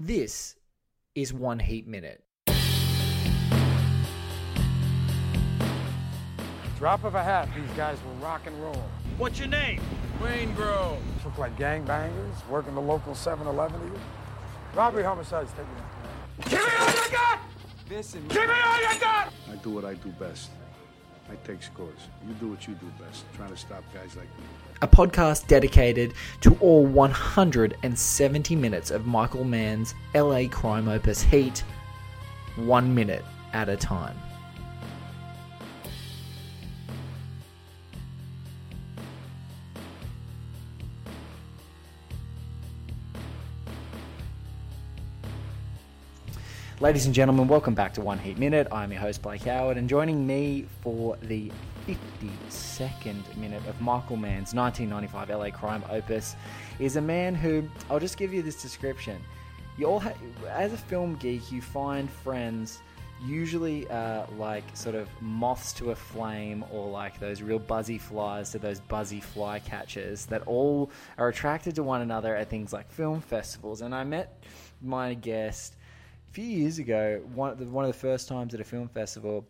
This is One Heat Minute. Drop of a hat, these guys will rock and roll. What's your name? Waingro. Look like gangbangers, working the local 7-Eleven to you. Robbery, homicides, take me Give me all you got! Listen, Give me all you got! I do what I do best. I take scores. You do what you do best, trying to stop guys like me. A podcast dedicated to all 170 minutes of Michael Mann's LA crime opus Heat, one minute at a time. Ladies and gentlemen, welcome back to One Heat Minute. I'm your host, Blake Howard, and joining me for the 52nd minute of Michael Mann's 1995 LA crime opus is a man who, I'll just give you this description. You all, ha- as a film geek, you find friends usually uh, like sort of moths to a flame or like those real buzzy flies to those buzzy fly catchers that all are attracted to one another at things like film festivals. And I met my guest a few years ago, one, one of the first times at a film festival,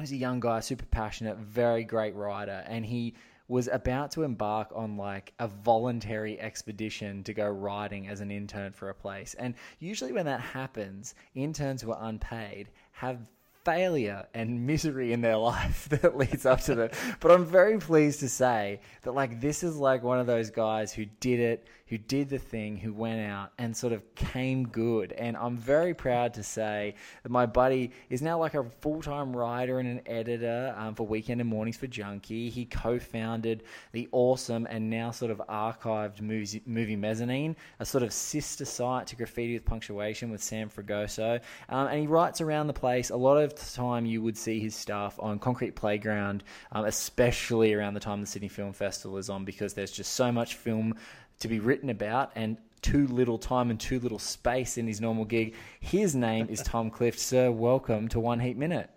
was a young guy, super passionate, very great rider, and he was about to embark on like a voluntary expedition to go riding as an intern for a place. And usually when that happens, interns who are unpaid have failure and misery in their life that leads up to them. But I'm very pleased to say that like this is like one of those guys who did it, who did the thing, who went out and sort of came good. And I'm very proud to say that my buddy is now like a full-time writer and an editor um, for Weekend and Mornings for Junkee. He co-founded the awesome and now sort of archived movie, movie Mezzanine, a sort of sister site to Graffiti with Punctuation with Sam Fragoso. Um, and he writes around the place. A lot of the time you would see his stuff on Concrete Playground, um, especially around the time the Sydney Film Festival is on because there's just so much film to be written about and too little time and too little space in his normal gig. His name is Tom Clift. Sir, welcome to One Heat Minute.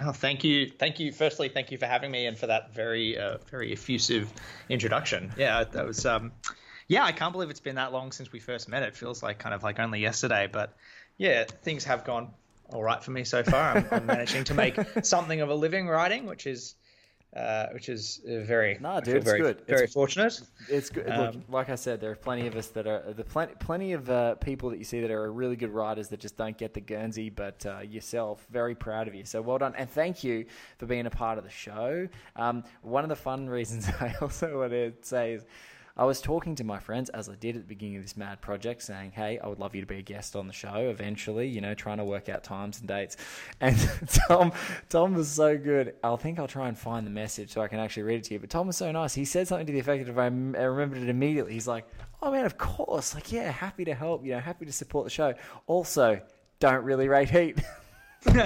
Oh, thank you, thank you. Firstly, thank you for having me and for that very, uh, very effusive introduction. Yeah, that was, um, yeah, I can't believe it's been that long since we first met. It feels like kind of like only yesterday, but yeah, things have gone all right for me so far. I'm, I'm managing to make something of a living writing, which is, uh, which is uh, very, Nah, dude, feel it's very, good. very It's- fortunate. It's good. Look, Um, like I said, there are plenty of us that are the plenty, plenty of uh, people that you see that are really good riders that just don't get the Guernsey. But uh, yourself, very proud of you. So well done, and thank you for being a part of the show. Um, one of the fun reasons I also want to say is. I was talking to my friends as I did at the beginning of this mad project, saying, "Hey, I would love you to be a guest on the show eventually." You know, trying to work out times and dates. And Tom, Tom was so good. I think I'll try and find the message so I can actually read it to you. But Tom was so nice. He said something to the effect of, "I I remembered it immediately." He's like, "Oh man, of course! Like, yeah, happy to help. You know, happy to support the show. Also, don't really rate Heat." it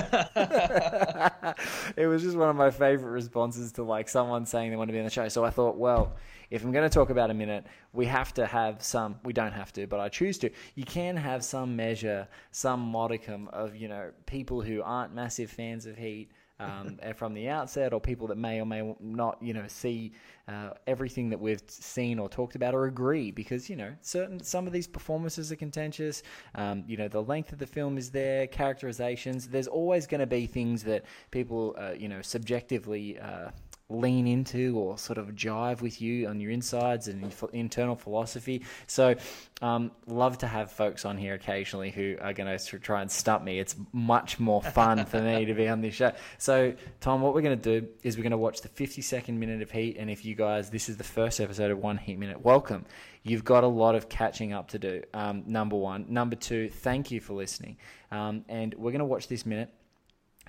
was just one of my favorite responses to like someone saying they want to be on the show. So I thought, well, if I'm going to talk about a minute, we have to have some. We don't have to, but I choose to. You can have some measure, some modicum of you know people who aren't massive fans of Heat. Um, from the outset, or people that may or may not, you know, see uh, everything that we've seen or talked about or agree, because you know, certain some of these performances are contentious. Um, you know, the length of the film is there, characterizations. There's always going to be things that people, uh, you know, subjectively. Uh, lean into or sort of jive with you on your insides and internal philosophy. So, um, love to have folks on here occasionally who are going to try and stump me. It's much more fun for me to be on this show. So, Tom, what we're going to do is we're going to watch the 50 second minute of Heat. And if you guys, this is the first episode of One Heat Minute, welcome. You've got a lot of catching up to do. Um, number one. Number two, thank you for listening. Um, and we're going to watch this minute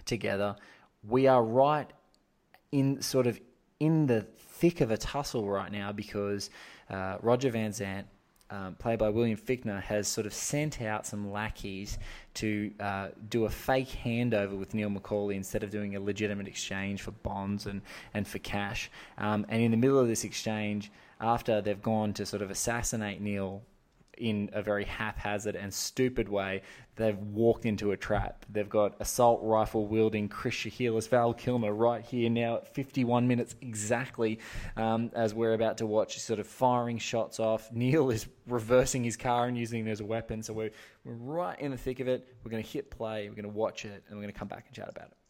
together. We are right in sort of in the thick of a tussle right now because uh, Roger Van Zant um, played by William Fichtner, has sort of sent out some lackeys to uh, do a fake handover with Neil McCauley instead of doing a legitimate exchange for bonds and, and for cash. Um, and in the middle of this exchange, after they've gone to sort of assassinate Neil in a very haphazard and stupid way, they've walked into a trap. They've got assault rifle wielding Chris Shiherlis, Val Kilmer right here now at 51 minutes exactly um, as we're about to watch, sort of firing shots off. Neil is reversing his car and using it as a weapon. So we're, we're right in the thick of it. We're going to hit play, we're going to watch it, and we're going to come back and chat about it.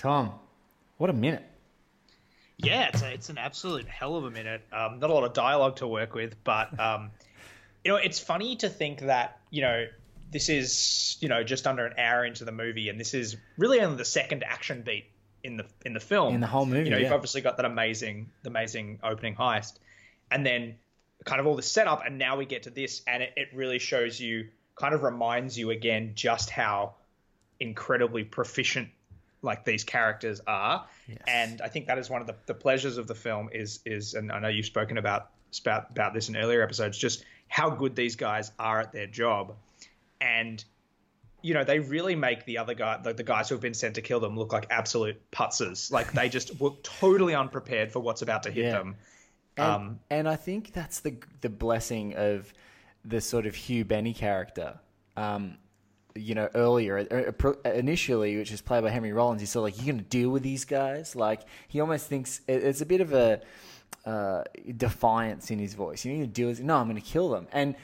Tom, what a minute. Yeah, it's, a, it's an absolute hell of a minute. Um, not a lot of dialogue to work with, but um, you know, it's funny to think that you know this is you know just under an hour into the movie, and this is really only the second action beat in the in the film. In the whole movie, you know, yeah. you've obviously got that amazing, amazing opening heist, and then kind of all the setup, and now we get to this, and it, it really shows you, kind of reminds you again just how incredibly proficient like these characters are. Yes. And I think that is one of the, the pleasures of the film is is and I know you've spoken about about about this in earlier episodes, just how good these guys are at their job. And you know, they really make the other guy the, the guys who have been sent to kill them look like absolute putzes. Like they just were totally unprepared for what's about to hit Yeah. them. And, Um, and I think that's the the blessing of the sort of Hugh Benny character. Um, you know, earlier uh, initially, which is played by Henry Rollins, he's sort of like, "You're going to deal with these guys." Like he almost thinks it's a bit of a uh, defiance in his voice. You need to deal with. No, I'm going to kill them, and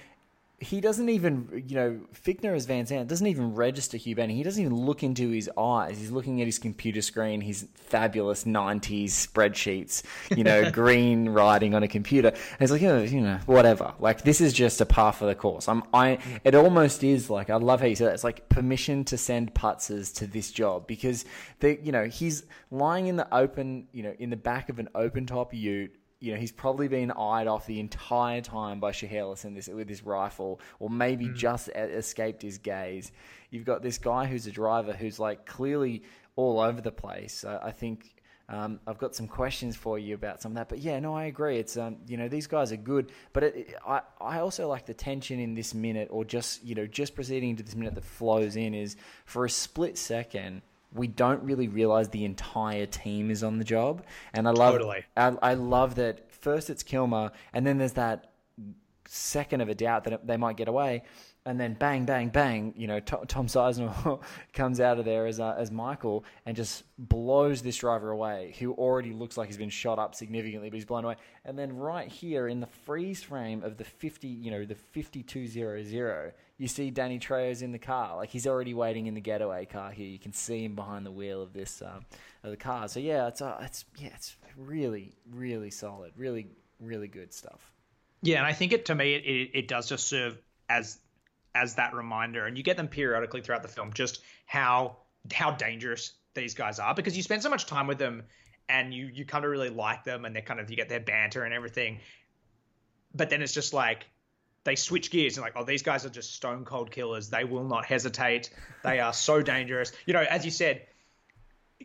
he doesn't even, you know, Fichtner as Van Zant doesn't even register Hugh Benny. He doesn't even look into his eyes. He's looking at his computer screen, his fabulous 90s spreadsheets, you know, green writing on a computer. And he's like, oh, you know, whatever. Like, this is just a par for the course. I'm, I, it almost is like, I love how you said that. It's like permission to send putzes to this job because, they, you know, he's lying in the open, you know, in the back of an open top ute you know, he's probably been eyed off the entire time by Shiherlis in this with his rifle, or maybe just e- escaped his gaze. You've got this guy who's a driver who's like clearly all over the place. Uh, I think um, I've got some questions for you about some of that, but yeah, no, I agree. It's um, you know, these guys are good, but it, it- I I also like the tension in this minute, or just you know, just proceeding into this minute that flows in is for a split second we don't really realize the entire team is on the job. And I love, Totally. I, I love that first it's Kilmer, and then there's that second of a doubt that it- they might get away, and then bang, bang, bang. You know, Tom, Tom Sizemore comes out of there as uh, as Michael and just blows this driver away, who already looks like he's been shot up significantly, but he's blown away. And then right here in the freeze frame of the fifty, you know, the fifty two zero zero, you see Danny Trejo's in the car, like he's already waiting in the getaway car here. You can see him behind the wheel of this um, of the car. So yeah, it's uh, it's yeah, it's really really solid, really really good stuff. Yeah, and I think it to me it, it, does just serve as as that reminder, and you get them periodically throughout the film, just how how dangerous these guys are because you spend so much time with them, and you you kind of really like them, and they're kind of you get their banter and everything, but then it's just like they switch gears and like, oh, these guys are just stone cold killers. They will not hesitate. They are so dangerous. You know, as you said,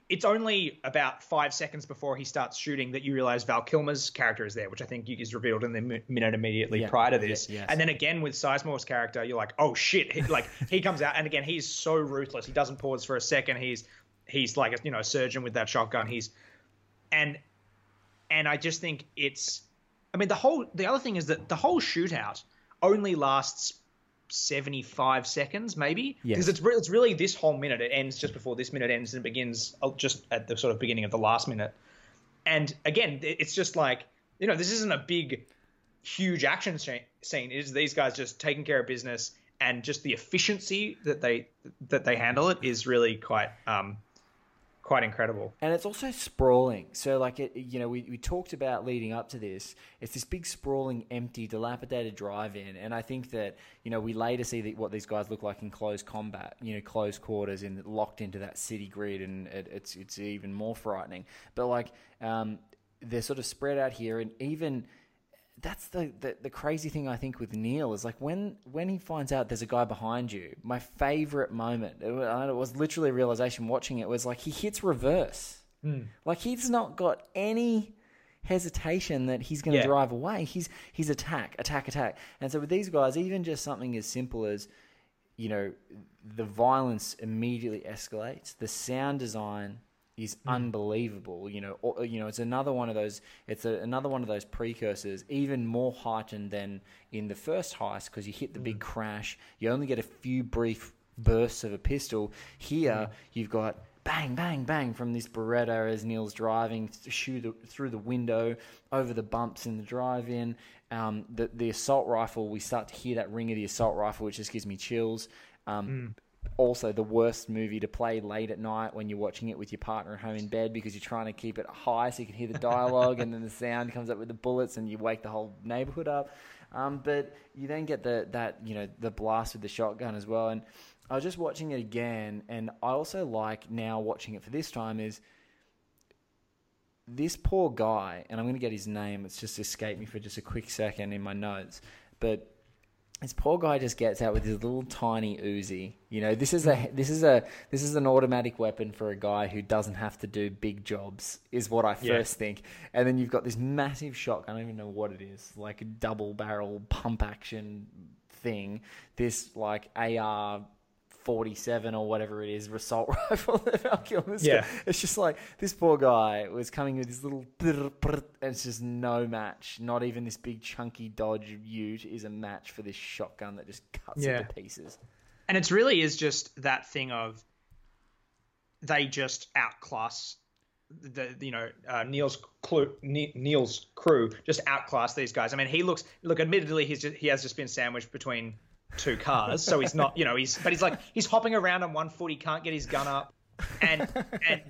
it's only about five seconds before he starts shooting that you realize Val Kilmer's character is there, which I think is revealed in the minute immediately Yeah, prior to this. yes. And then again with Sizemore's character, you're like, oh shit! He, like he comes out, and again he's so ruthless. He doesn't pause for a second. He's he's like a you know a surgeon with that shotgun. He's and and I just think it's I mean, the whole the other thing is that the whole shootout only lasts 75 seconds, maybe. Yes. Because it's, re- it's really this whole minute. It ends just before this minute ends and it begins uh, just at the sort of beginning of the last minute. And again, it's just like, you know, this isn't a big, huge action scene. It is these guys just taking care of business and just the efficiency that they that they handle it is really quite um quite incredible. And it's also sprawling. So, like, it, you know, we, we talked about leading up to this. It's this big, sprawling, empty, dilapidated drive-in, and I think that you know we later see that what these guys look like in close combat. You know, close quarters and locked into that city grid, and it, it's it's even more frightening. But like, um, they're sort of spread out here, and even that's the, the the crazy thing I think with Neil is like when when he finds out there's a guy behind you. My favorite moment, it was, literally a realization watching it was like he hits reverse, hmm. like he's not got any hesitation that he's going to Yeah. drive away. He's he's attack, attack, attack. And so with these guys, even just something as simple as you know the violence immediately escalates. The sound design is unbelievable. You know, or, you know, it's another one of those. It's a, another one of those precursors, even more heightened than in the first heist because you hit the big crash. You only get a few brief bursts of a pistol. Here, you've got bang, bang, bang from this Beretta as Neil's driving through the, through the window, over the bumps in the drive-in. Um, the the assault rifle, we start to hear that ring of the assault rifle, which just gives me chills. Um, Also, the worst movie to play late at night when you're watching it with your partner at home in bed because you're trying to keep it high so you can hear the dialogue, and then the sound comes up with the bullets, and you wake the whole neighborhood up. Um, but you then get the that you know the blast with the shotgun as well, and I was just watching it again, and I also like now watching it for this time is this poor guy, and I'm going to get his name. It's just escaped me for just a quick second in my notes, but this poor guy just gets out with his little tiny Uzi. You know, this is a this is a this is an automatic weapon for a guy who doesn't have to do big jobs. Is what I first Yeah. think. And then you've got this massive shotgun. I don't even know what it is, like a double barrel pump action thing. This like AR. 47 or whatever it is, assault rifle that Val Kilmer's got. Yeah. It's just like this poor guy was coming with his little brr, brr, and it's just no match. Not even this big chunky Dodge Ute is a match for this shotgun that just cuts Yeah. into pieces. and it's really is just that thing of they just outclass the you know uh, Neil's clu- Ne- Neil's crew just outclass these guys. I mean, he looks look. Admittedly, he's just, he has just been sandwiched between two cars, so he's not you know he's but he's like he's hopping around on one foot. He can't get his gun up, and and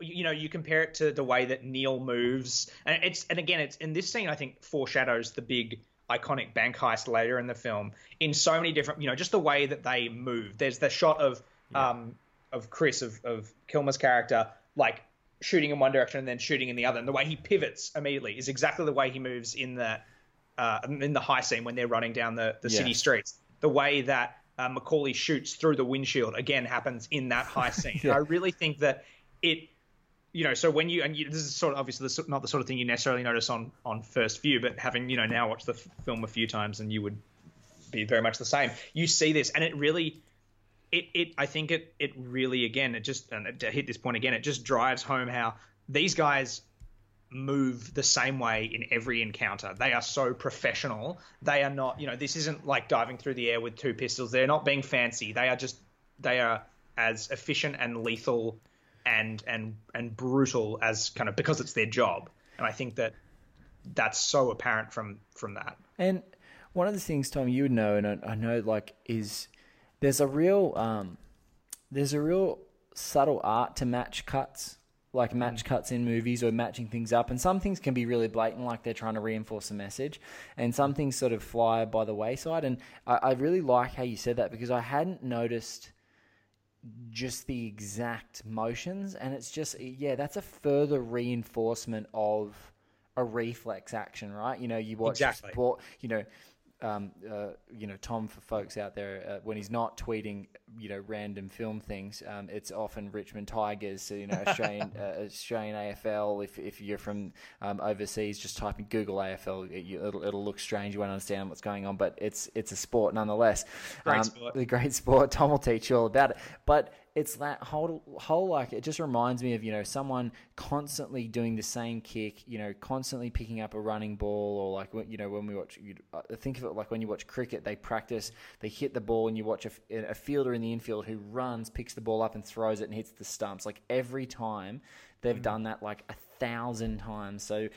you know you compare it to the way that Neil moves, and it's and again it's in this scene I think foreshadows the big iconic bank heist later in the film in so many different you know just the way that they move. There's the shot of um of Chris of of Kilmer's character like shooting in one direction and then shooting in the other, and the way he pivots immediately is exactly the way he moves in the uh, in the heist scene when they're running down the, the city streets. The way that uh, McCauley shoots through the windshield again happens in that heist scene. Yeah. I really think that it, you know, so when you and you, this is sort of obviously the, sort- not the sort of thing you necessarily notice on on first view, but having you know now watched the f- film a few times and you would be very much the same. You see this, and it really. It, it I think it it really again it just and to hit this point again it just drives home how these guys move the same way in every encounter. They are so professional. They are not, you know, this isn't like diving through the air with two pistols. They're not being fancy. They are just they are as efficient and lethal and and and brutal as kind of because it's their job. And I think that that's so apparent from from that. And one of the things, Tom, you would know, and I, I know, like, is there's a real, um, there's a real subtle art to match cuts, like hmm. match cuts in movies or matching things up. And some things can be really blatant, like they're trying to reinforce a message, and some things sort of fly by the wayside. And I, I really like how you said that because I hadn't noticed just the exact motions and it's just yeah that's a further reinforcement of a reflex action right you know you watch Exactly. sport you know um, uh, you know Tom for folks out there uh, when he's not tweeting you know random film things. Um, it's often Richmond Tigers, so, you know Australian uh, Australian AFL. If, if you're from um, overseas, just type in Google AFL. It, you, it'll, it'll look strange. You won't understand what's going on, but it's it's a sport nonetheless. Great Um, sport. The great sport. Tom will teach you all about it. But it's that whole whole like it just reminds me of you know someone constantly doing the same kick. You know, constantly picking up a running ball or like you know when we watch. You, uh, think of it like when you watch cricket. They practice. They hit the ball, and you watch a fielder in the infield who runs, picks the ball up, and throws it and hits the stumps. Like every time they've Mm. done that like a thousand times. So.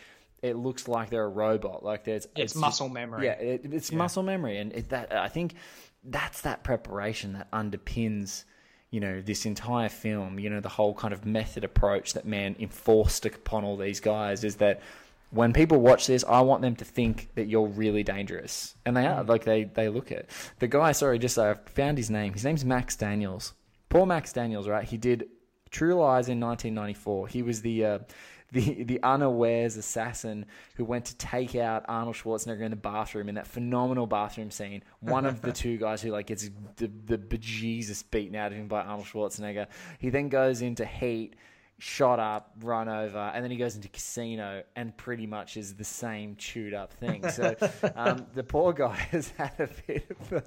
It looks like they're a robot. Like there's It's just- muscle memory. Yeah, it, it's muscle memory, and it, that I think that's that preparation that underpins, you know, this entire film. You know, the whole kind of method approach that Mann enforced upon all these guys is that when people watch this, I want them to think that you're really dangerous, and they are. Like they they look at the guy. Sorry, just I found his name. His name's Max Daniels. Poor Max Daniels, right? He did True Lies in 1994. He was the uh, the the unawares assassin who went to take out Arnold Schwarzenegger in the bathroom in that phenomenal bathroom scene. One of the two guys who like gets the the bejesus beaten out of him by Arnold Schwarzenegger. He then goes into Heat. Shot up, run over, and then he goes into casino and pretty much is the same chewed up thing. So um, the poor guy has had a bit of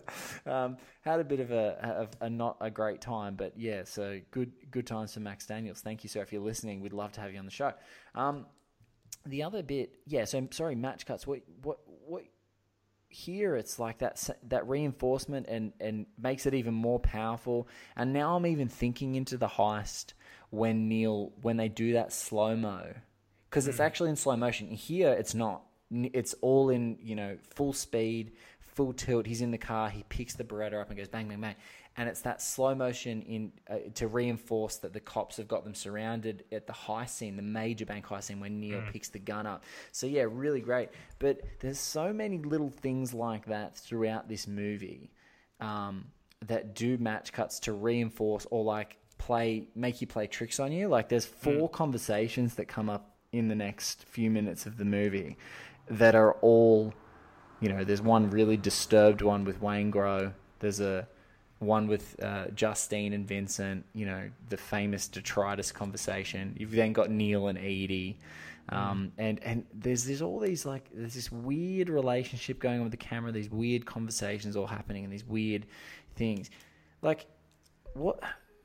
a, um, had a bit of a, a, a not a great time, but yeah. So good good times for Max Daniels. Thank you, sir. If you're listening, we'd love to have you on the show. Um, the other bit, yeah. So sorry, match cuts. What what what? Here it's like that that reinforcement and and makes it even more powerful. And now I'm even thinking into the heist when Neil when they do that slow mo because it's actually in slow motion. Here it's not. It's all in you know full speed, full tilt. He's in the car. He picks the Beretta up and goes bang bang bang, and it's that slow motion in uh, to reinforce that the cops have got them surrounded at the heist scene, the major bank heist scene when Neil picks the gun up. So yeah, really great. But there's so many little things like that throughout this movie um, that do match cuts to reinforce or like play make you play tricks on you. Like there's four conversations that come up in the next few minutes of the movie that are all you know, there's one really disturbed one with Waingro. There's a one with uh, Justine and Vincent. You know, the famous detritus conversation. You've then got Neil and Edie, um, and and there's there's all these like there's this weird relationship going on with the camera. These weird conversations all happening, and these weird things. Like, what?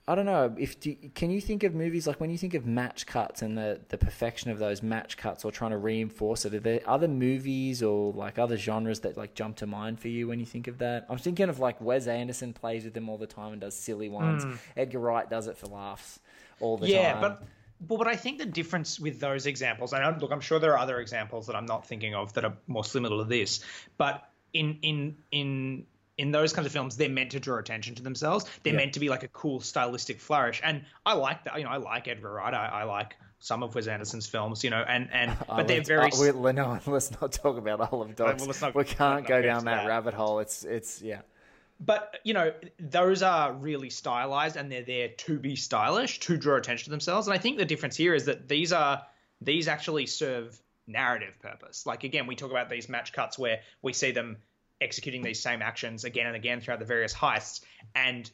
I don't know. If do, can you think of movies like when you think of match cuts and the, the perfection of those match cuts, or trying to reinforce it? Are there other movies or like other genres that like jump to mind for you when you think of that? I'm thinking of like Wes Anderson plays with them all the time and does silly ones. Hmm. Edgar Wright does it for laughs all the yeah, time. but but but I think the difference with those examples, and I, look, I'm sure there are other examples that I'm not thinking of that are more similar to this, but in in in in those kinds of films, they're meant to draw attention to themselves. They're meant to be like a cool stylistic flourish, and I like that. You know, I like Edgar Wright. I, I like some of Wes Anderson's films. You know, and and Oh, but they're very. oh, we- no, let's not talk about Isle of Dogs. well, not- we can't go down that, that. rabbit hole. It's it's yeah. but you know those are really stylized and they're there to be stylish to draw attention to themselves and i think the difference here is that these are these actually serve narrative purpose like again we talk about these match cuts where we see them executing these same actions again and again throughout the various heists. And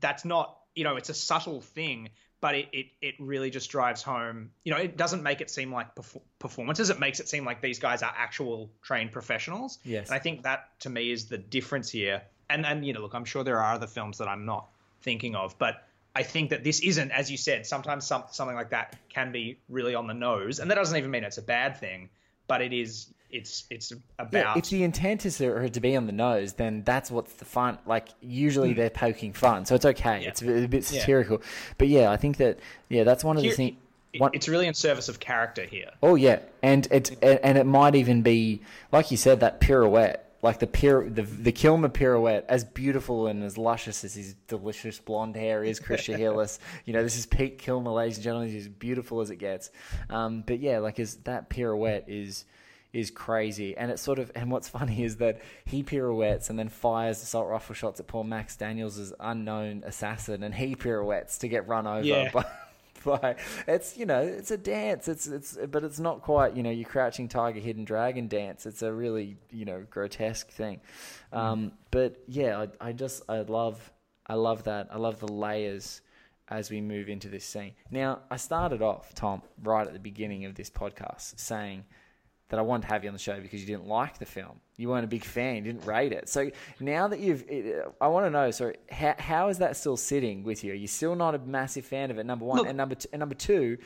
that's not you know it's a subtle thing but it, it, it really just drives home you know it doesn't make it seem like perf- performances. It makes it seem like these guys are actual trained professionals. Yes. and i think that to me is the difference here. And and you know look i'm sure there are other films that i'm not thinking of but i think that this isn't as you said sometimes some, something like that can be really on the nose. And that doesn't even mean it's a bad thing but it is it's it's about Yeah, if the intent is for to be on the nose, then that's what's the fun. Like usually they're poking fun, so it's okay. It's a, a bit Yeah. satirical, but yeah, I think that yeah, that's one of Here- the things. One, it's really in service of character here oh yeah, and it and, it might even be like you said that pirouette, like the pir- the the Kilmer pirouette, as beautiful and as luscious as his delicious blonde hair is, Chris Hillis. You know, this is Pete Kilmer, ladies and gentlemen. He's as beautiful as it gets. Um, but yeah, like is that pirouette is is crazy. And it's sort of and what's funny is that he pirouettes and then fires assault rifle shots at poor Max Daniels' unknown assassin, and he pirouettes to get run over Yeah. by. By, it's you know it's a dance it's it's but it's not quite you know your crouching tiger hidden dragon dance it's a really you know grotesque thing um, but yeah I, I just I love I love that. I love the layers as we move into this scene. Now, I started off, Tom, right at the beginning of this podcast, saying that I wanted to have you on the show because you didn't like the film. You weren't a big fan, you didn't rate it. So now that you've, I want to know, so how, how is that still sitting with you? Are you still not a massive fan of it, number one? Look- and, number two, and number two,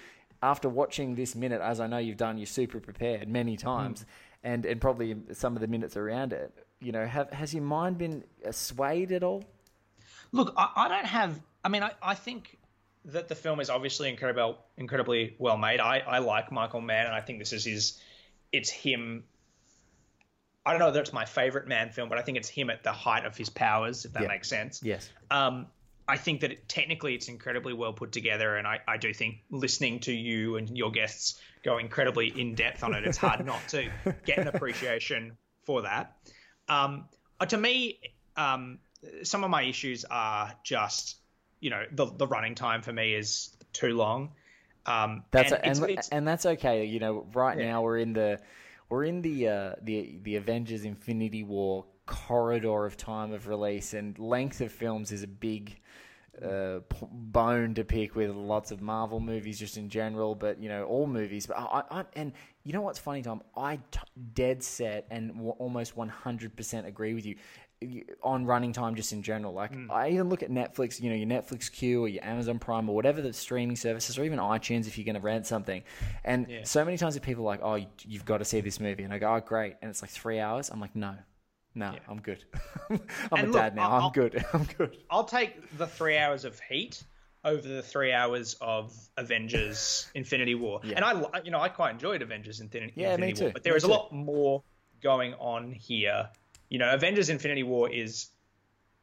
after watching this minute, as I know you've done, you're super prepared many times, hmm. and, and probably some of the minutes around it, you know, have, has your mind been swayed at all? Look, I, I don't have. I mean, I, I think that the film is obviously incredible, incredibly well made. I, I like Michael Mann, and I think this is his. It's him. I don't know that it's my favorite Mann film, but I think it's him at the height of his powers, if that Yeah. makes sense. Yes. Um, I think that it, technically it's incredibly well put together, and I, I do think listening to you and your guests go incredibly in depth on it, it's hard not to get an appreciation for that. Um, uh, to me, um, some of my issues are just, you know, the the running time for me is too long. Um, That's and and, it's- and, that's okay. You know, right Yeah. now we're in the we're in the uh, the the Avengers Infinity War corridor of time of release, and length of films is a big uh, p- bone to pick with lots of Marvel movies just in general, but you know all movies. But I, I and you know what's funny, Tom? I t- dead set and w- almost one hundred percent agree with you- on running time just in general. Like hmm. I even look at Netflix, you know, your Netflix queue or your Amazon Prime or whatever the streaming services or even iTunes if you're going to rent something. And so many times if people are like, "Oh, you, you've got to see this movie," and I go, "Oh, great," and it's like three hours. I'm like, no. No, I'm good. I'm And a look, dad now. I'll- I'm good. I'm good. I'll take the three hours of Heat over the three hours of Avengers Infinity War. And I, you know, I quite enjoyed Avengers Infinity, Yeah, me Infinity War, but there Me is a lot more going on here. You know, Avengers Infinity War is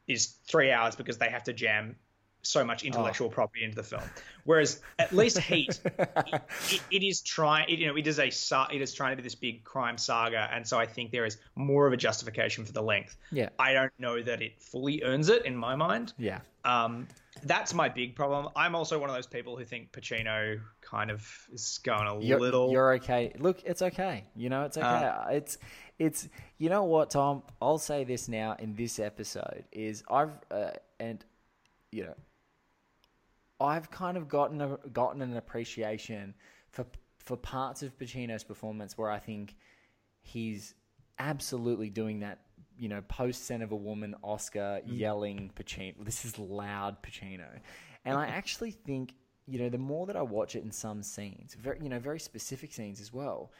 is three hours because they have to jam so much intellectual Oh. property into the film. Whereas at least Heat, it, it, it is trying. You know, it is a it is trying to be this big crime saga, and so I think there is more of a justification for the length. Yeah. I don't know that it fully earns it in my mind. Yeah. Um, that's my big problem. I'm also one of those people who think Pacino kind of is going a You're, little. you're okay. Look, it's okay. You know, it's okay. Uh, it's it's you know what, Tom? I'll say this now in this episode is I've uh, and you know I've kind of gotten a, gotten an appreciation for for parts of Pacino's performance where I think he's absolutely doing that. You know, post Scent of a Woman Oscar yelling Pacino. This is loud Pacino, and I actually think you know the more that I watch it in some scenes, very you know very specific scenes as well.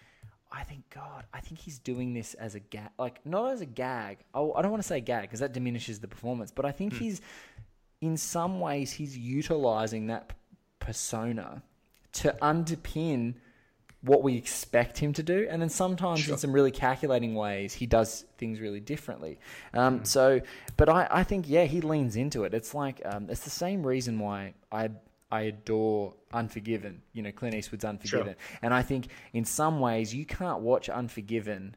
I think God, I think he's doing this as a gag, like not as a gag. Oh, I don't want to say gag because that diminishes the performance, but I think he's in some ways he's utilizing that p- persona to underpin what we expect him to do, and then sometimes in some really calculating ways he does things really differently. Um, So, but I, I think yeah, he leans into it. It's like um, it's the same reason why I I adore Unforgiven. You know, Clint Eastwood's Unforgiven, and I think in some ways you can't watch Unforgiven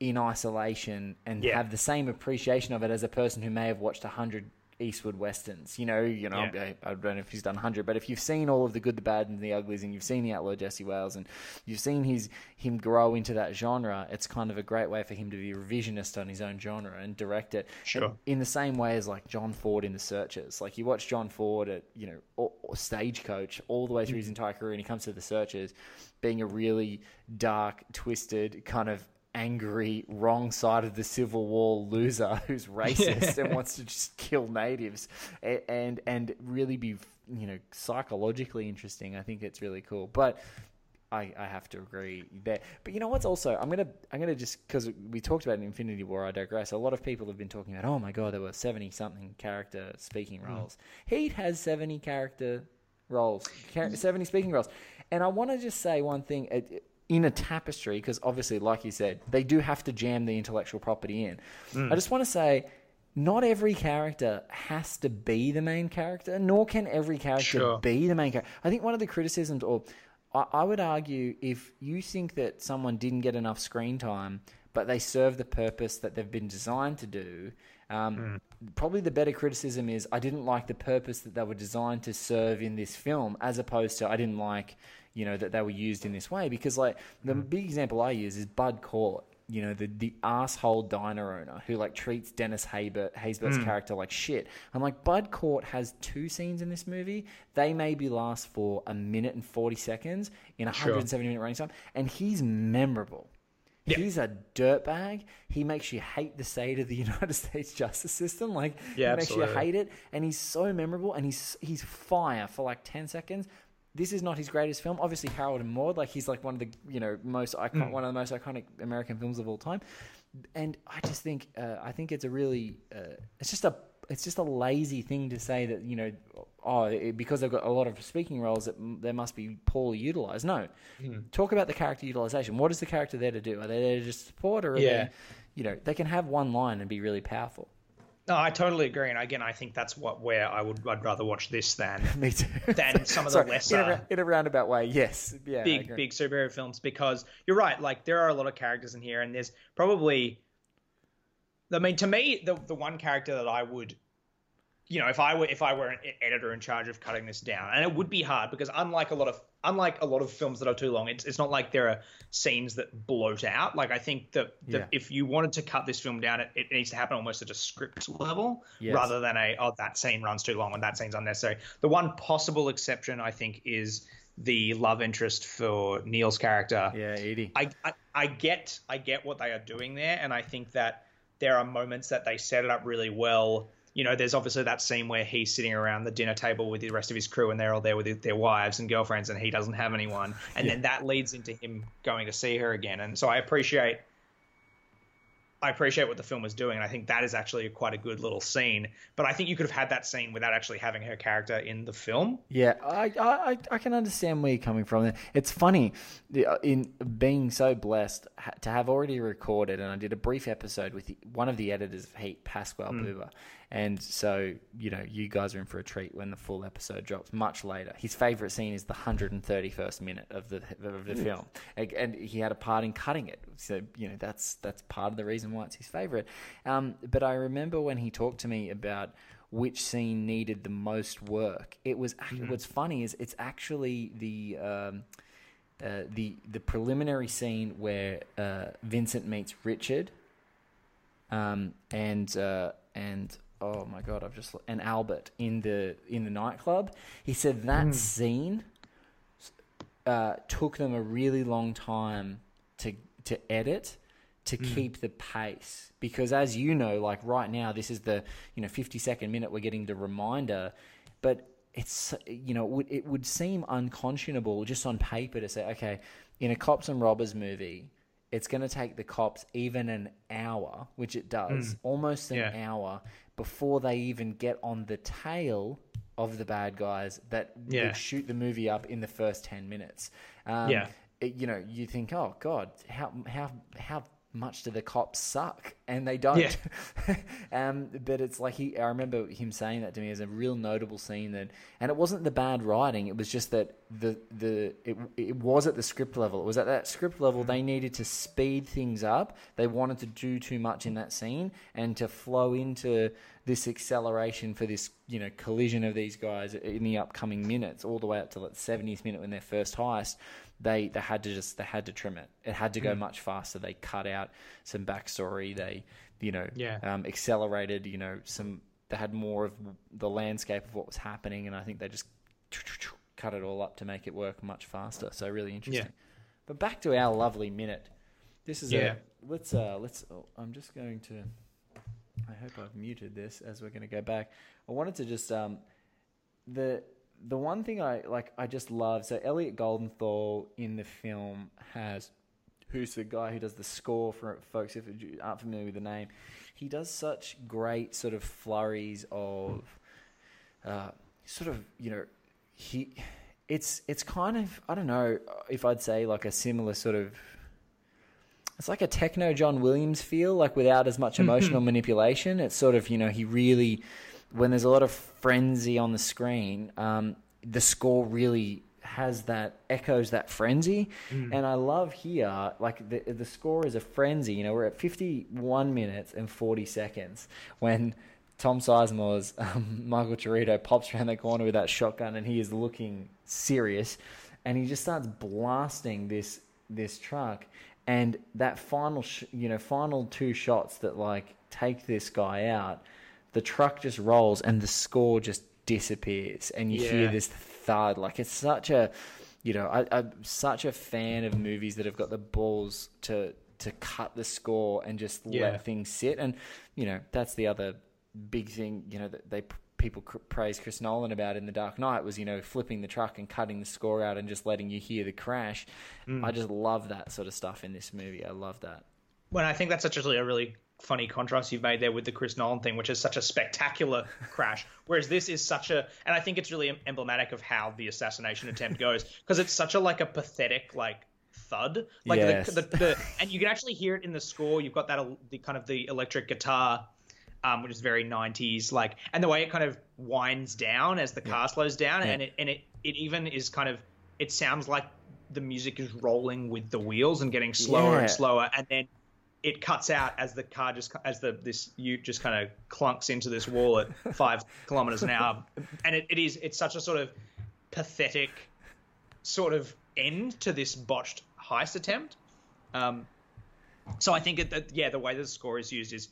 in isolation and Yeah. have the same appreciation of it as a person who may have watched a hundred Eastwood westerns. You know, you know, Yeah. I, I don't know if he's done hundred, but if you've seen all of the good, the bad, and the uglies, and you've seen the Outlaw Josey Wales, and you've seen his him grow into that genre, it's kind of a great way for him to be a revisionist on his own genre and direct it. Sure. And in the same way as like John Ford in The Searchers, like you watch John Ford at you know or, or Stagecoach all the way through his entire career, and he comes to The Searchers, being a really dark, twisted kind of angry, wrong side of the civil war loser who's racist and wants to just kill natives, A- and and really be you know psychologically interesting. I think it's really cool, but. I, I have to agree there, but you know what's also I'm gonna I'm gonna just because we talked about Infinity War. I digress. A lot of people have been talking about. Oh my god, there were seventy something character speaking roles. Heat has seventy character roles, seventy speaking roles, and I want to just say one thing. uh, In a tapestry, because obviously, like you said, they do have to jam the intellectual property in. I just want to say, not every character has to be the main character, nor can every character Sure. be the main character. I think one of the criticisms, or I, I would argue, if you think that someone didn't get enough screen time, but they serve the purpose that they've been designed to do, um, probably the better criticism is I didn't like the purpose that they were designed to serve in this film, as opposed to I didn't like, you know, that they were used in this way. Because like the big example I use is Bud Cort. you know the the asshole diner owner who like treats Dennis Haysbert, Haysbert's Hmm. character like shit. I'm like Bud Cort has two scenes in this movie. They maybe last for a minute and forty seconds in a Sure. 170 minute running time, and he's memorable. He's a dirtbag. He makes you hate the state of the United States justice system. Like Yeah, he makes you hate it, and he's so memorable, and he's he's fire for like ten seconds. This is not his greatest film. Obviously, Harold and Maude, like he's like one of the you know most icon- Mm. one of the most iconic American films of all time. And I just think uh, I think it's a really uh, it's just a it's just a lazy thing to say that you know oh it, because they've got a lot of speaking roles that they must be poorly utilized. No, Mm. talk about the character utilization. What is the character there to do? Are they there to just support, or are Yeah. they, you know, they can have one line and be really powerful. No, I totally agree. And again, I think that's what where I would I'd rather watch this than Me too. than some of the Sorry, lesser in, a, in a roundabout way. Yes, yeah, big big superhero films because you're right. Like there are a lot of characters in here, and there's probably. I mean, to me, the the one character that I would, you know, if I were if I were an editor in charge of cutting this down, and it would be hard because unlike a lot of unlike a lot of films that are too long, it's it's not like there are scenes that bloat out. Like I think that, that Yeah. if you wanted to cut this film down, it, it needs to happen almost at a script level Yes. rather than a oh that scene runs too long and that scene's unnecessary. The one possible exception I think is the love interest for Neil's character. Yeah, Edie. I, I I get I get what they are doing there, and I think that there are moments that they set it up really well. You know, there's obviously that scene where he's sitting around the dinner table with the rest of his crew, and they're all there with their wives and girlfriends, and he doesn't have anyone. And then that leads into him going to see her again. And so I appreciate I appreciate what the film was doing, and I think that is actually quite a good little scene. But I think you could have had that scene without actually having her character in the film. Yeah, I, I I can understand where you're coming from. It's funny uh, in being so blessed to have already recorded, and I did a brief episode with one of the editors of Heat, Pasquale Buba, and so you know you guys are in for a treat when the full episode drops much later. His favorite scene is the 131st minute of the of the film, and, and he had a part in cutting it. So you know that's that's part of the reason why it's his favorite. Um, but I remember when he talked to me about which scene needed the most work. It was ac- what's funny is it's actually the um, uh, the the preliminary scene where uh, Vincent meets Richard, um, and uh, and oh my god, I've just and Albert in the in the nightclub. He said that scene uh, took them a really long time to to edit to keep the pace. Because as you know like right now this is the you know 50 second minute we're getting the reminder but it's you know it would, it would seem unconscionable just on paper to say okay in a cops and robbers movie it's going to take the cops even an hour which it does almost an Yeah. hour before they even get on the tail of the bad guys that Yeah. would shoot the movie up in the first 10 minutes um, Yeah. it- you know, you think, oh God, how how how much do the cops suck? And they don't. Yeah. um, but it's like he. I remember him saying that to me as a real notable scene. That, and it wasn't the bad writing. It was just that the the it, it was at the script level. It was at that script level. They needed to speed things up. They wanted to do too much in that scene and to flow into this acceleration for this you know collision of these guys in the upcoming minutes, all the way up to the 70th minute when their first heist they they had to just they had to trim it. It had to go much faster. They cut out some backstory. They you know Yeah. um, accelerated. You know some they had more of the landscape of what was happening, and I think they just cut it all up to make it work much faster. So really interesting. Yeah. But back to our lovely minute. This is Yeah. a let's uh let's. Oh, I'm just going to. I hope I've muted this as we're going to go back. I wanted to just um the the one thing I like I just love so Elliot Goldenthal in the film has who's the guy who does the score for folks if you aren't familiar with the name he does such great sort of flurries of uh, sort of you know he it's it's kind of I don't know if I'd say like a similar sort of it's like a techno John Williams feel, like without as much emotional manipulation. It's sort of, you know, he really, when there's a lot of frenzy on the screen, um, the score really has that echoes that frenzy. And i love here like the the score is a frenzy. You know we're at 51 minutes and 40 seconds when Tom Sizemore's um, Michael Cheritto pops around the corner with that shotgun and he is looking serious. And he just starts blasting this this truck. And that final, sh- you know, final two shots that like take this guy out, the truck just rolls and the score just disappears, and you hear this thud. Like it's such a, you know, I, I'm such a fan of movies that have got the balls to to cut the score and just Yeah. let things sit. And you know, that's the other big thing. You know, that they people cr- praise Chris Nolan about in The Dark Knight was you know flipping the truck and cutting the score out and just letting you hear the crash. Mm. I just love that sort of stuff in this movie. I love that. Well, I think that's actually a really funny contrast you've made there with the Chris Nolan thing, which is such a spectacular crash, whereas this is such a, and I think it's really emblematic of how the assassination attempt goes because it's such a like a pathetic like thud, like Yes. the, the, the, and you can actually hear it in the score. You've got that the kind of the electric guitar. Um, which is very 90s like and the way it kind of winds down as the car slows down and it and it it even is kind of it sounds like the music is rolling with the wheels and getting slower Yeah. and slower and then it cuts out as the car just as the this ute just kind of clunks into this wall at five kilometers an hour. And it, it is it's such a sort of pathetic sort of end to this botched heist attempt. Um so i think it, that yeah the way the score is used is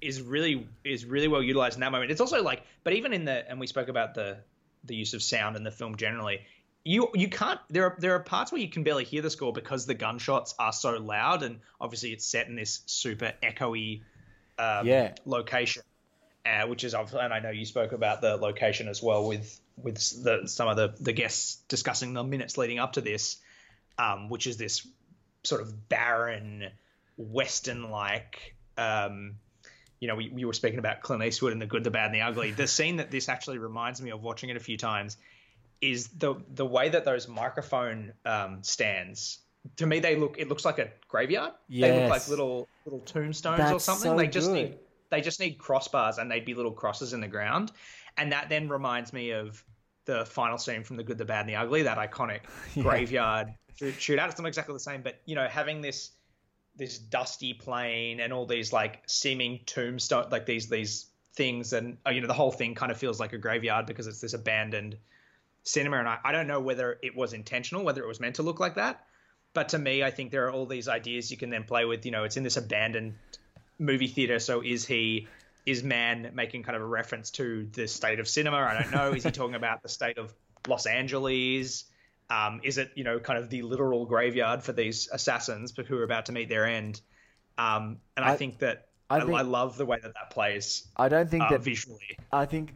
is really is really well utilized in that moment. It's also like but even in the and we spoke about the the use of sound in the film generally you you can't there are there are parts where you can barely hear the score because the gunshots are so loud and obviously it's set in this super echoey um, Yeah. location uh, which is and I know you spoke about the location as well with with the some of the the guests discussing the minutes leading up to this um, which is this sort of barren western like um, you know, we, we were speaking about Clint Eastwood and the good, the bad, and the ugly. The scene that this actually reminds me of watching it a few times is the the way that those microphone um, stands. To me, they look it looks like a graveyard. They look like little little tombstones or something. so they just good. need they just need crossbars and they'd be little crosses in the ground. And that then reminds me of the final scene from The Good, the Bad, and the Ugly, that iconic graveyard shootout. It's not exactly the same, but you know, having this this dusty plain and all these like seeming tombstone like these these things and uh, you know the whole thing kind of feels like a graveyard because it's this abandoned cinema and I, I don't know whether it was intentional whether it was meant to look like that but to me i think there are all these ideas you can then play with you know it's in this abandoned movie theater so is he is Mann making kind of a reference to the state of cinema? I don't know. Is he talking about the state of los angeles? Um, is it you know kind of the literal graveyard for these assassins who are about to meet their end? Um, and I, I- think that I think- I love the way that that plays I don't think uh, that visually I think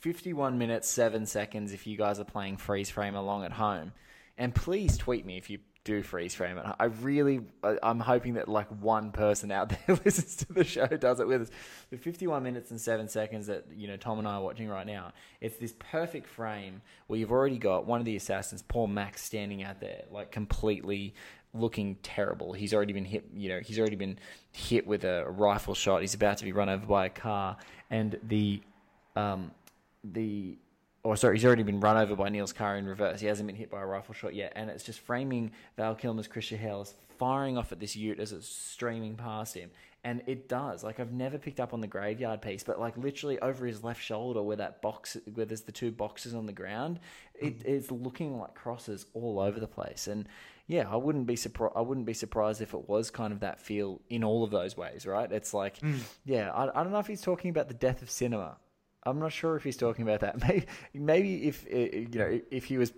51 minutes, 7 seconds if you guys are playing freeze frame along at home. And please tweet me if you do freeze frame it. I really, I'm hoping that like one person out there listens to the show does it with us. The 51 minutes and 7 seconds that, you know, Tom and I are watching right now, it's this perfect frame where you've already got one of the assassins, Paul Max, standing out there, like completely looking terrible. He's already been hit, you know, he's already been hit with a rifle shot. He's about to be run over by a car. And the um, the or sorry, he's already been run over by Neil's car in reverse. He hasn't been hit by a rifle shot yet, and it's just framing Val Kilmer's Chris Shiherlis firing off at this Ute as it's streaming past him, and it does. Like I've never picked up on the graveyard piece, but like literally over his left shoulder, where that box, where there's the two boxes on the ground, it is looking like crosses all over the place, and yeah, I wouldn't be surprised. I wouldn't be surprised if it was kind of that feel in all of those ways, right? It's like, yeah, I, I don't know if he's talking about the death of cinema. I'm not sure if he's talking about that. Maybe, maybe if you know, if he was,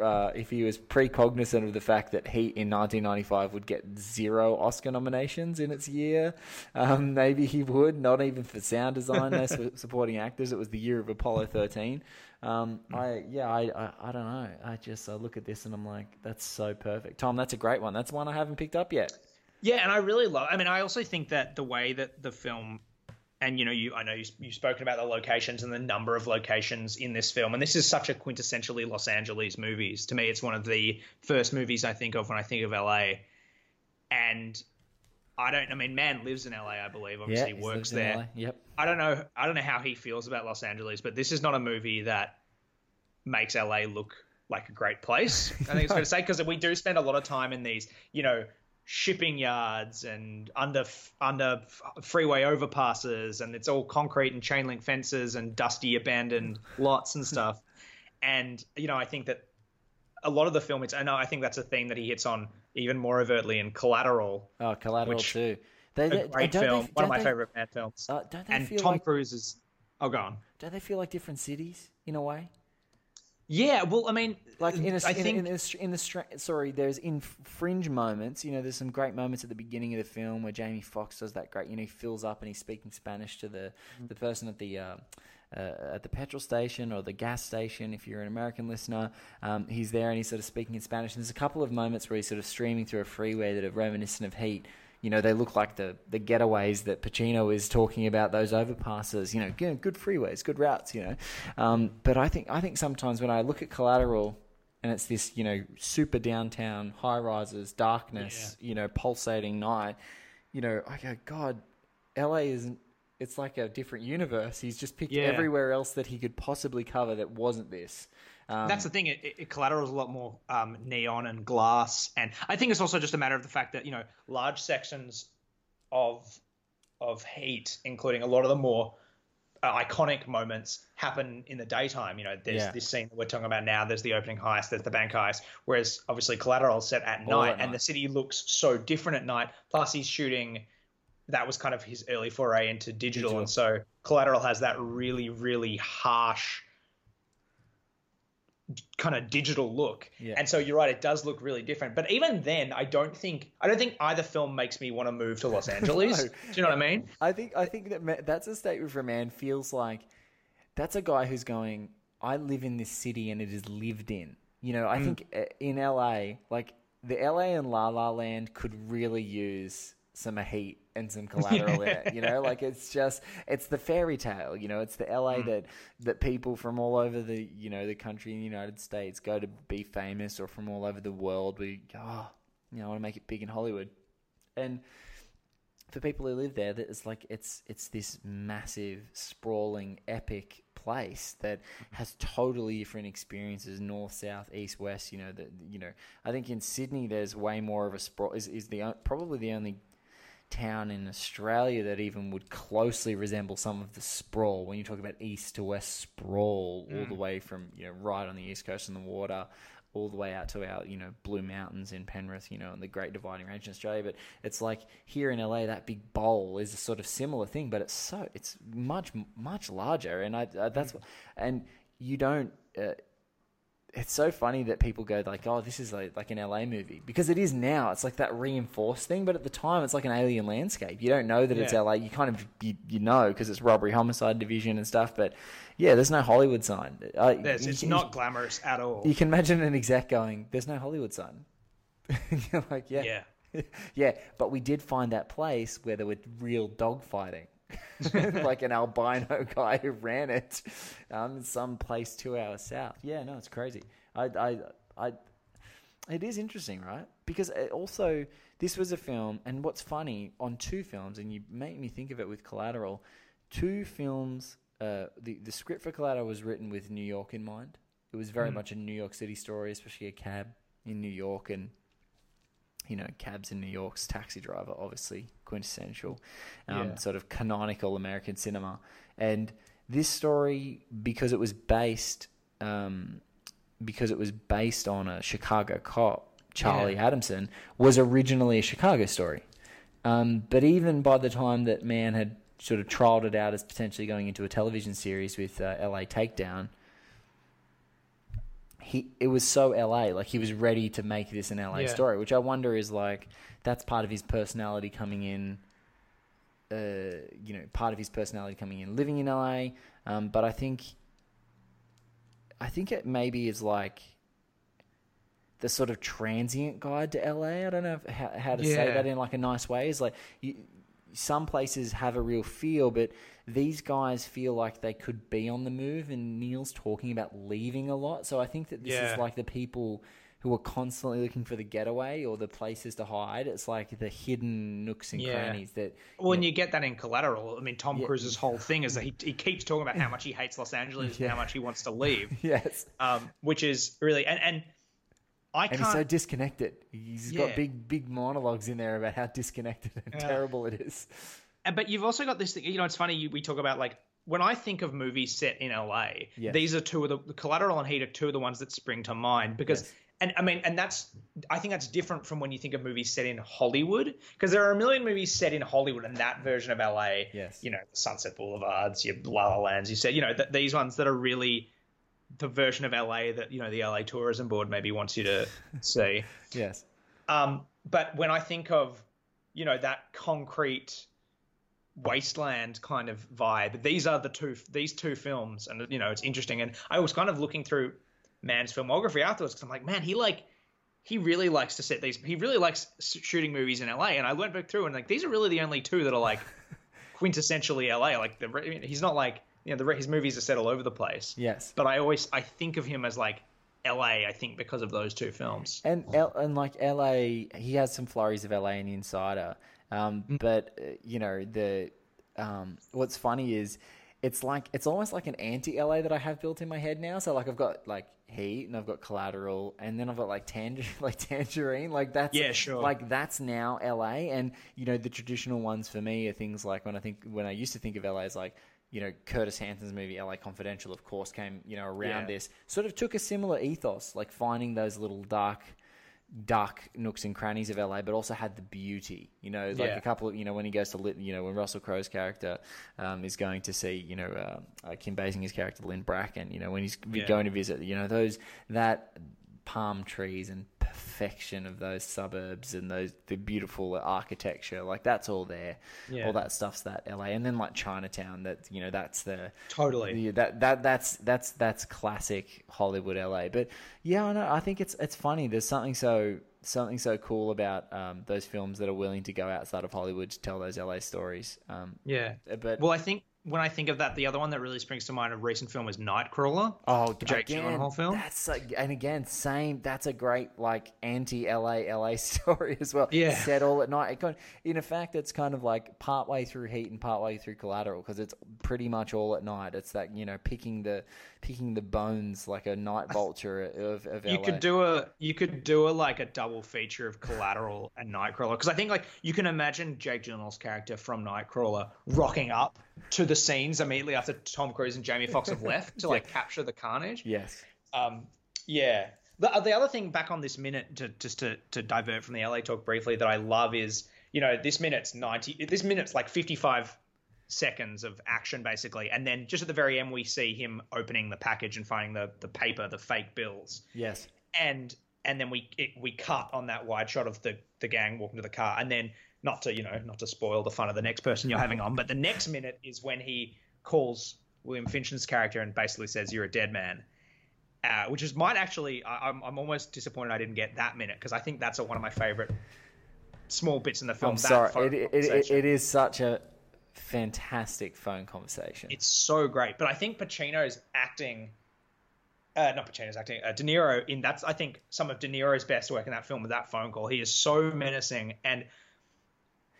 uh, if he was precognizant of the fact that he in 1995 would get zero Oscar nominations in its year, um, maybe he would. Not even for sound design, no supporting actors. It was the year of Apollo 13. Um, I yeah, I, I I don't know. I just I look at this and I'm like, that's so perfect. Tom, that's a great one. That's one I haven't picked up yet. Yeah, and I really love. I mean, I also think that the way that the film, and you know, you I know you you've spoken about the locations and the number of locations in this film, and this is such a quintessentially Los Angeles movies. To me, it's one of the first movies I think of when I think of LA, and I don't. I mean, Mann lives in LA, I believe. Obviously, he's works there. Yep. I don't know. I don't know how he feels about Los Angeles, but this is not a movie that makes LA look like a great place. I think it's fair to say because we do spend a lot of time in these, you know, shipping yards and under under freeway overpasses, and it's all concrete and chain link fences and dusty abandoned lots and stuff. And you know, I think that a lot of the film, it's I know I think that's a theme that he hits on even more overtly in Collateral. Oh, Collateral Which- too. They, A great don't they- film, one of my they- favorite Mann films. Uh, don't they and feel Tom like Cruise is. Oh, go on. don't they feel like different cities in a way? Yeah, well, I mean, Like in a, I in, think in, in, the, in the sorry, there's in fringe moments. You know, there's some great moments at the beginning of the film where Jamie Foxx does that great. You know, he fills up and he's speaking Spanish to the the person at the. Uh, uh, at the petrol station or the gas station, if you're an American listener, um, he's there and he's sort of speaking in Spanish. And there's a couple of moments where he's sort of streaming through a freeway that are reminiscent of Heat. You know, they look like the, the getaways that Pacino is talking about. Those overpasses, you know, good, good freeways, good routes. You know, um, but I think I think sometimes when I look at Collateral, and it's this you know super downtown high rises darkness you know pulsating night you know i go god la isn't it's like a different universe he's just picked Yeah. everywhere else that he could possibly cover that wasn't this um, That's the thing. It, it, Collateral is a lot more um, neon and glass, and I think it's also just a matter of the fact that you know large sections of of Heat, including a lot of the more uh, iconic moments, happen in the daytime. You know, there's Yeah. this scene that we're talking about now. There's the opening heist. There's the bank heist. Whereas obviously Collateral is set at All night, at and night. the city looks so different at night. Plus, he's shooting. That was kind of his early foray into digital, Digital. and so Collateral has that really, really harsh kind of digital look. Yeah. And so you're right, it does look really different. But even then, I don't think I don't think either film makes me want to move to Los Angeles. No. Do you know what I mean? I think I think that that's a statement for a man feels like that's a guy who's going. I live in this city and it is lived in. You know, I think uh, in LA, like the LA and La La Land could really use some heat and some collateral in it. You know, like it's just it's the fairy tale. You know, it's the LA mm. that that people from all over the you know the country in the United States go to be famous, or from all over the world. We go, oh, you know, I want to make it big in Hollywood, and for people who live there, that it's like it's it's this massive, sprawling, epic place that mm-hmm. has totally different experiences, north, south, east, west. You know that you know. I think in Sydney, there's way more of a sprawl. Is is the uh, probably the only town in Australia that even would closely resemble some of the sprawl when you talk about east to west sprawl, all the way from you know right on the east coast and the water, all the way out to our you know Blue Mountains in Penrith, you know, and the Great Dividing Range in Australia. But it's like here in LA, that big bowl is a sort of similar thing, but it's so it's much much larger, and I uh, that's and you don't. Uh, it's so funny that people go like, "Oh, this is like, like an LA movie," because it is now. It's like that reinforced thing, but at the time, it's like an alien landscape. You don't know that it's Yeah. LA. You kind of you, you know because it's robbery, homicide division, and stuff. But yeah, there's no Hollywood sign. Uh, There's, it's can- not glamorous at all. You can imagine an exec going, "There's no Hollywood sign." You're like, yeah, Yeah. yeah, but we did find that place where there were real dog fighting. like an albino guy who ran it um, in some place two hours south. Yeah, no, it's crazy. I, I, I, it is interesting, right? Because it also, this was a film, and what's funny on two films, and you make me think of it with Collateral. Two films, uh, the the script for Collateral was written with New York in mind. It was very much a New York City story, especially a cab in New York, and you know, cabs in New York's Taxi Driver, obviously quintessential, um, Yeah. sort of canonical American cinema. And this story, because it was based, um, because it was based on a Chicago cop, Charlie Yeah. Adamson, was originally a Chicago story. Um, but even by the time that Mann had sort of trialed it out as potentially going into a television series with uh, LA Takedown, he it was so LA, like he was ready to make this an LA Yeah. story, which I wonder is like that's part of his personality coming in. Uh, you know, part of his personality coming in, living in LA. Um, but I think, I think it maybe is like the sort of transient guide to LA. I don't know if, how, how to say Yeah. that in like a nice way. Is like you, some places have a real feel, but these guys feel like they could be on the move. And Neil's talking about leaving a lot, so I think that this Yeah. is like the people who are constantly looking for the getaway or the places to hide. It's like the hidden nooks and Yeah. crannies that. Well, and you get that in Collateral. I mean, Tom Yeah. Cruise's whole thing is that he, he keeps talking about how much he hates Los Angeles and how much he wants to leave, Yes. um, which is really and and I And can't. he's so disconnected. He's Yeah. got big, big monologues in there about how disconnected and Yeah. terrible it is. But you've also got this thing. You know, it's funny. You, we talk about like when I think of movies set in LA. Yes. These are two of the, the Collateral and Heat are two of the ones that spring to mind because Yes. and I mean, and that's I think that's different from when you think of movies set in Hollywood, because there are a million movies set in Hollywood, and that version of LA, Yes. you know, the Sunset Boulevards, your La La Lands, you said, you know, th- these ones that are really the version of LA that you know the LA Tourism Board maybe wants you to see. Yes. Um, but when I think of, you know, that concrete wasteland kind of vibe, these are the two these two films, and you know, it's interesting. And I was kind of looking through Mann's filmography afterwards because I'm like, man, he like he really likes to set these. He really likes shooting movies in LA. And I went back through and like these are really the only two that are like quintessentially LA. Like the he's not like you know the his movies are set all over the place. Yes. But I always I think of him as like LA. I think because of those two films. And L- and like LA, he has some flurries of LA in the Insider. Um, but uh, you know the um, what's funny is it's like it's almost like an anti LA that I have built in my head now. So like I've got like Heat and I've got Collateral and then I've got like Tanger like Tangerine. Like that's Yeah, sure. Like that's now LA. And you know the traditional ones for me are things like when I think when I used to think of LA as like. You know, Curtis Hanson's movie LA Confidential, of course, came you know around Yeah. this. Sort of took a similar ethos, like finding those little dark dark nooks and crannies of LA, but also had the beauty. You know, like Yeah. a couple of, you know, when he goes to, lit, you know, when Russell Crowe's character um, is going to see, you know, uh, uh, Kim Basinger's character, Lynn Bracken, you know, when he's Yeah. going to visit, you know, those, that palm trees and perfection of those suburbs and those, the beautiful architecture, like that's all there. Yeah. All that stuff's that LA. And then like Chinatown, that, you know, that's the, Totally. yeah, that that that's that's that's classic Hollywood LA. But yeah, I know. I think it's it's funny. There's something so something so cool about um, those films that are willing to go outside of Hollywood to tell those LA stories. Um, Yeah. but Well, I think when I think of that, the other one that really springs to mind, of recent film, is Nightcrawler. oh, the Jake Gyllenhaal film. That's like, and again, same. That's a great like anti LA LA story as well. Yeah. set all at night. It kind in effect, it's kind of like partway through Heat and partway through Collateral because it's pretty much all at night. It's that you know picking the picking the bones like a night vulture of, of You LA. could do a you could do a like a double feature of Collateral and Nightcrawler because I think like you can imagine Jake Gyllenhaal's character from Nightcrawler rocking up to the scenes immediately after Tom Cruise and Jamie Foxx have left to like capture the carnage. yes. Um, yeah. The, the other thing back on this minute, to, just to, to divert from the LA talk briefly, that I love is, you know, this minute's 90, this minute's like 55 seconds of action basically. And then just at the very end, we see him opening the package and finding the, the paper, the fake bills. Yes. And, and then we, it, we cut on that wide shot of the, the gang walking to the car. And then not to, you know, not to spoil the fun of the next person you're having on, but the next minute is when he calls William Fichtner's character and basically says, you're a dead man uh, which is might actually. I, I'm I'm almost disappointed I didn't get that minute because I think that's a, one of my favorite small bits in the film. I'm that sorry. It, it, it, it is such a fantastic phone conversation. It's so great, but I think Pacino's acting. Uh, not Pacino's acting. Uh, De Niro in that's I think some of De Niro's best work in that film with that phone call. He is so menacing and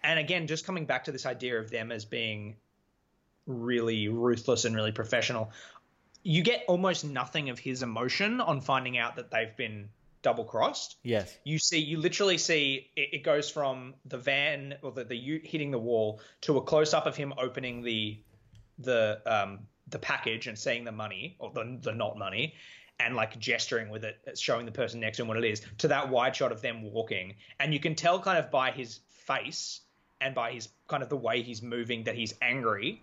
and again just coming back to this idea of them as being really ruthless and really professional. You get almost nothing of his emotion on finding out that they've been double crossed. yes. you see you literally see it, it goes from the van or the, the ute hitting the wall to a close up of him opening the the um the package and seeing the money or the, the not money and like gesturing with it showing the person next to him what it is to that wide shot of them walking and you can tell kind of by his face and by his kind of the way he's moving that he's angry.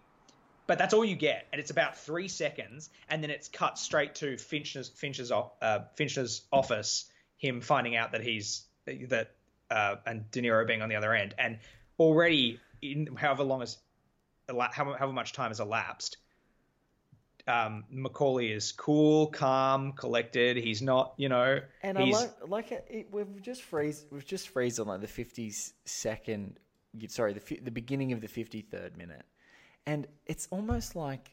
But that's all you get, and it's about three seconds, and then it's cut straight to Finch's Finch's uh, Finch's office, him finding out that he's that uh, and De Niro being on the other end, and already in however long as ela- however, much time has elapsed, um, McCauley is cool, calm, collected. He's not, you know, And I like like it, it, we've just phrased we've just phrased on like the fifty second sorry the the beginning of the fifty third minute, and it's almost like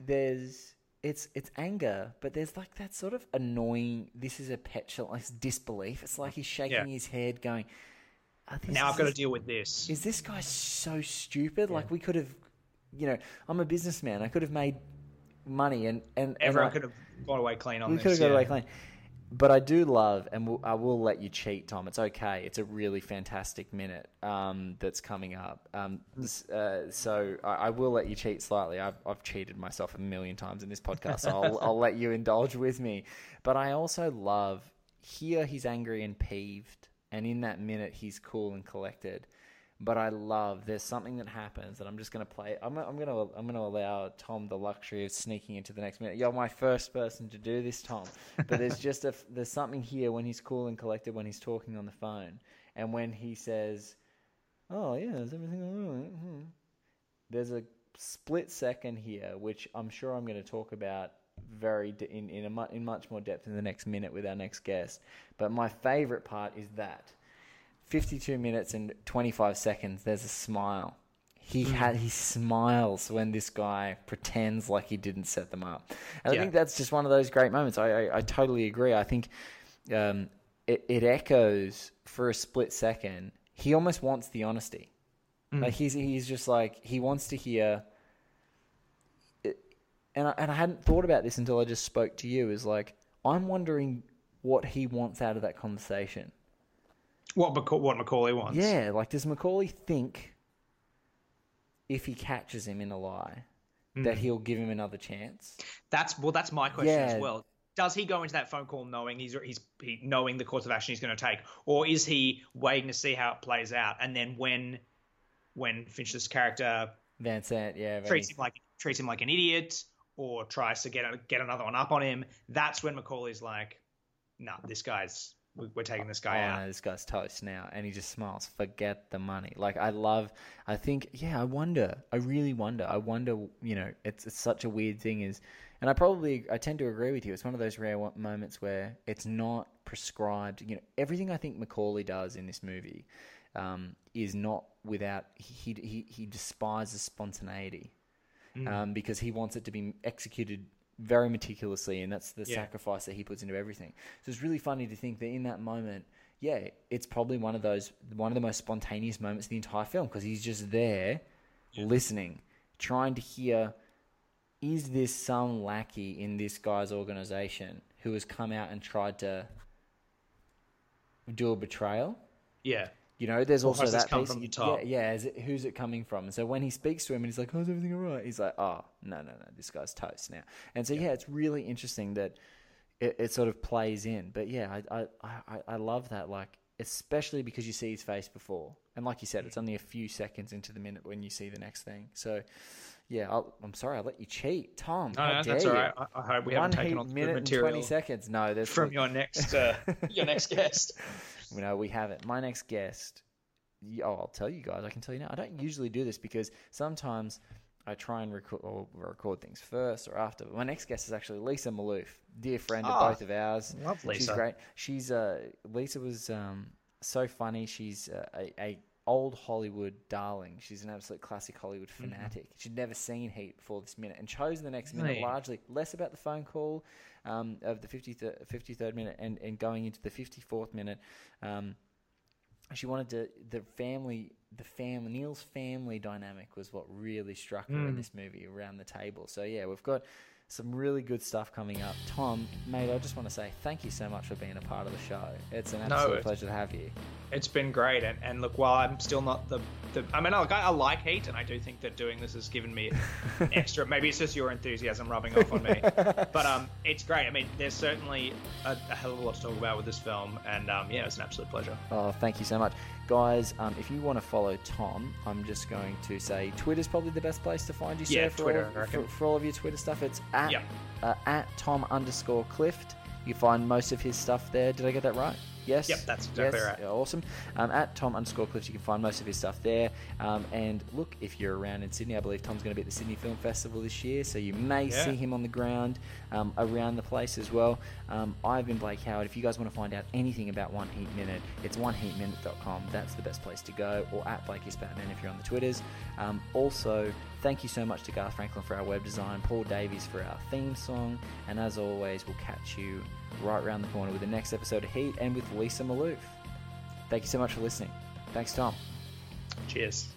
there's it's it's anger, but there's like that sort of annoying. This is a petulant disbelief. It's like he's shaking Yeah. his head, going. "Oh, this now I've got to deal with this. is this guy so stupid? Like we could have, you know, I'm a businessman. I could have made money, and and and Everyone I- could have gone away clean on we this. could have got away clean. But I do love, and we'll, I will let you cheat, Tom. It's okay. It's a really fantastic minute um, that's coming up. Um, uh, so I, I will let you cheat slightly. I've, I've cheated myself a million times in this podcast, so I'll, I'll let you indulge with me. But I also love here he's angry and peeved, and in that minute he's cool and collected. But I love there's something that happens that I'm just gonna play. I'm I'm gonna I'm gonna allow Tom the luxury of sneaking into the next minute. You're my first person to do this, Tom. But there's just a there's something here when he's cool and collected when he's talking on the phone, and when he says, "Oh yeah, is everything all right?" Hmm. There's a split second here, which I'm sure I'm going to talk about very in in, a mu- in much more depth in the next minute with our next guest. But my favorite part is that 52 minutes and 25 seconds. There's a smile. He had he smiles when this guy pretends like he didn't set them up. And I think that's just one of those great moments. I I, I totally agree. I think um, it, it echoes for a split second. He almost wants the honesty. Like he's he's just like he wants to hear. It, and I, and I hadn't thought about this until I just spoke to you. Is like I'm wondering what he wants out of that conversation. What Maca- what McCauley wants. Yeah, like does McCauley think if he catches him in a lie hmm. that he'll give him another chance? That's well. That's my question Yeah. as well. Does he go into that phone call knowing he's he's he, knowing the course of action he's going to take, or is he waiting to see how it plays out, and then when when Finch's character Van Zant, yeah, very- treats him like treats him like an idiot, or tries to get get another one up on him, that's when McCauley's like, "No, this guy's we're taking this guy oh, out." no, this guy's toast now, and he just smiles. Forget the money. Like I love. I think. Yeah, I wonder. I really wonder. I wonder. You know, it's it's such a weird thing. Is, and I probably I tend to agree with you. It's one of those rare moments where it's not prescribed. You know, everything I think McCauley does in this movie um, is not without. He he he despises spontaneity. Um, because he wants it to be executed very meticulously, and that's the Yeah. sacrifice that he puts into everything. So it's really funny to think that in that moment, yeah, it's probably one of those one of the most spontaneous moments of the entire film because he's just there, listening, trying to hear. Is this some lackey in this guy's organization who has come out and tried to do a betrayal? Yeah, You know, there's also that piece. from the top? Yeah, yeah. Is it, who's it coming from? And so when he speaks to him and he's like, "How's everything all right?" He's like, "Oh, no, no, no. This guy's toast now." And so yeah, it's really interesting that it, it sort of plays in. But yeah, I, I, I, I love that. Like, especially because you see his face before, and like you said, it's only a few seconds into the minute when you see the next thing. So yeah, I'll, I'm sorry, I let you cheat, Tom. no, no, dare that's all right. I, I hope we One haven't taken on the material twenty seconds. No, there's from your next uh, your next guest. No, we have it. My next guest, oh, I'll tell you guys. I can tell you now. I don't usually do this because sometimes I try and record or record things first or after. But my next guest is actually Lisa Maloof, dear friend of Oh, both of ours. love Lisa. She's great. She's uh, Lisa was um, so funny. She's uh, a, a old Hollywood darling. She's an absolute classic Hollywood Mm-hmm. fanatic. She'd never seen Heat before this minute and chose the next minute largely less about the phone call um, of the 53rd, 53rd minute and, and going into the 54th minute. Um, she wanted to the family the family Neil's family dynamic was what really struck her in Mm. this movie around the table. So yeah, we've got some really good stuff coming up. Tom, mate, I just want to say thank you so much for being a part of the show. It's an No, absolute it's- pleasure to have you. It's been great, and, and look, while I'm still not the, the I mean, I, I like Heat, and I do think that doing this has given me extra. Maybe it's just your enthusiasm rubbing off on me, but um, it's great. I mean, there's certainly a, a hell of a lot to talk about with this film, and um, yeah, it's an absolute pleasure. Oh, thank you so much. Guys, um, if you want to follow Tom, I'm just going to say Twitter's probably the best place to find you, Yeah, sir, for, Twitter, all, for, for all of your Twitter stuff. It's at, Yep. uh, at Tom underscore Clift. You find most of his stuff there. Did I get that right? Yes. Yep, that's exactly yes? right. Yeah, awesome. Um, at Tom underscore Clift, you can find most of his stuff there. Um, and look, if you're around in Sydney, I believe Tom's going to be at the Sydney Film Festival this year, so you may Yeah. see him on the ground um, around the place as well. Um, I've been Blake Howard. If you guys want to find out anything about One Heat Minute, it's oneheatminute.com. That's the best place to go, or at Blake is Batman if you're on the Twitters. Um, also, thank you so much to Garth Franklin for our web design, Paul Davies for our theme song, and as always, we'll catch you right around the corner with the next episode of Heat and with Lisa Maloof. Thank you so much for listening. Thanks, Tom. Cheers.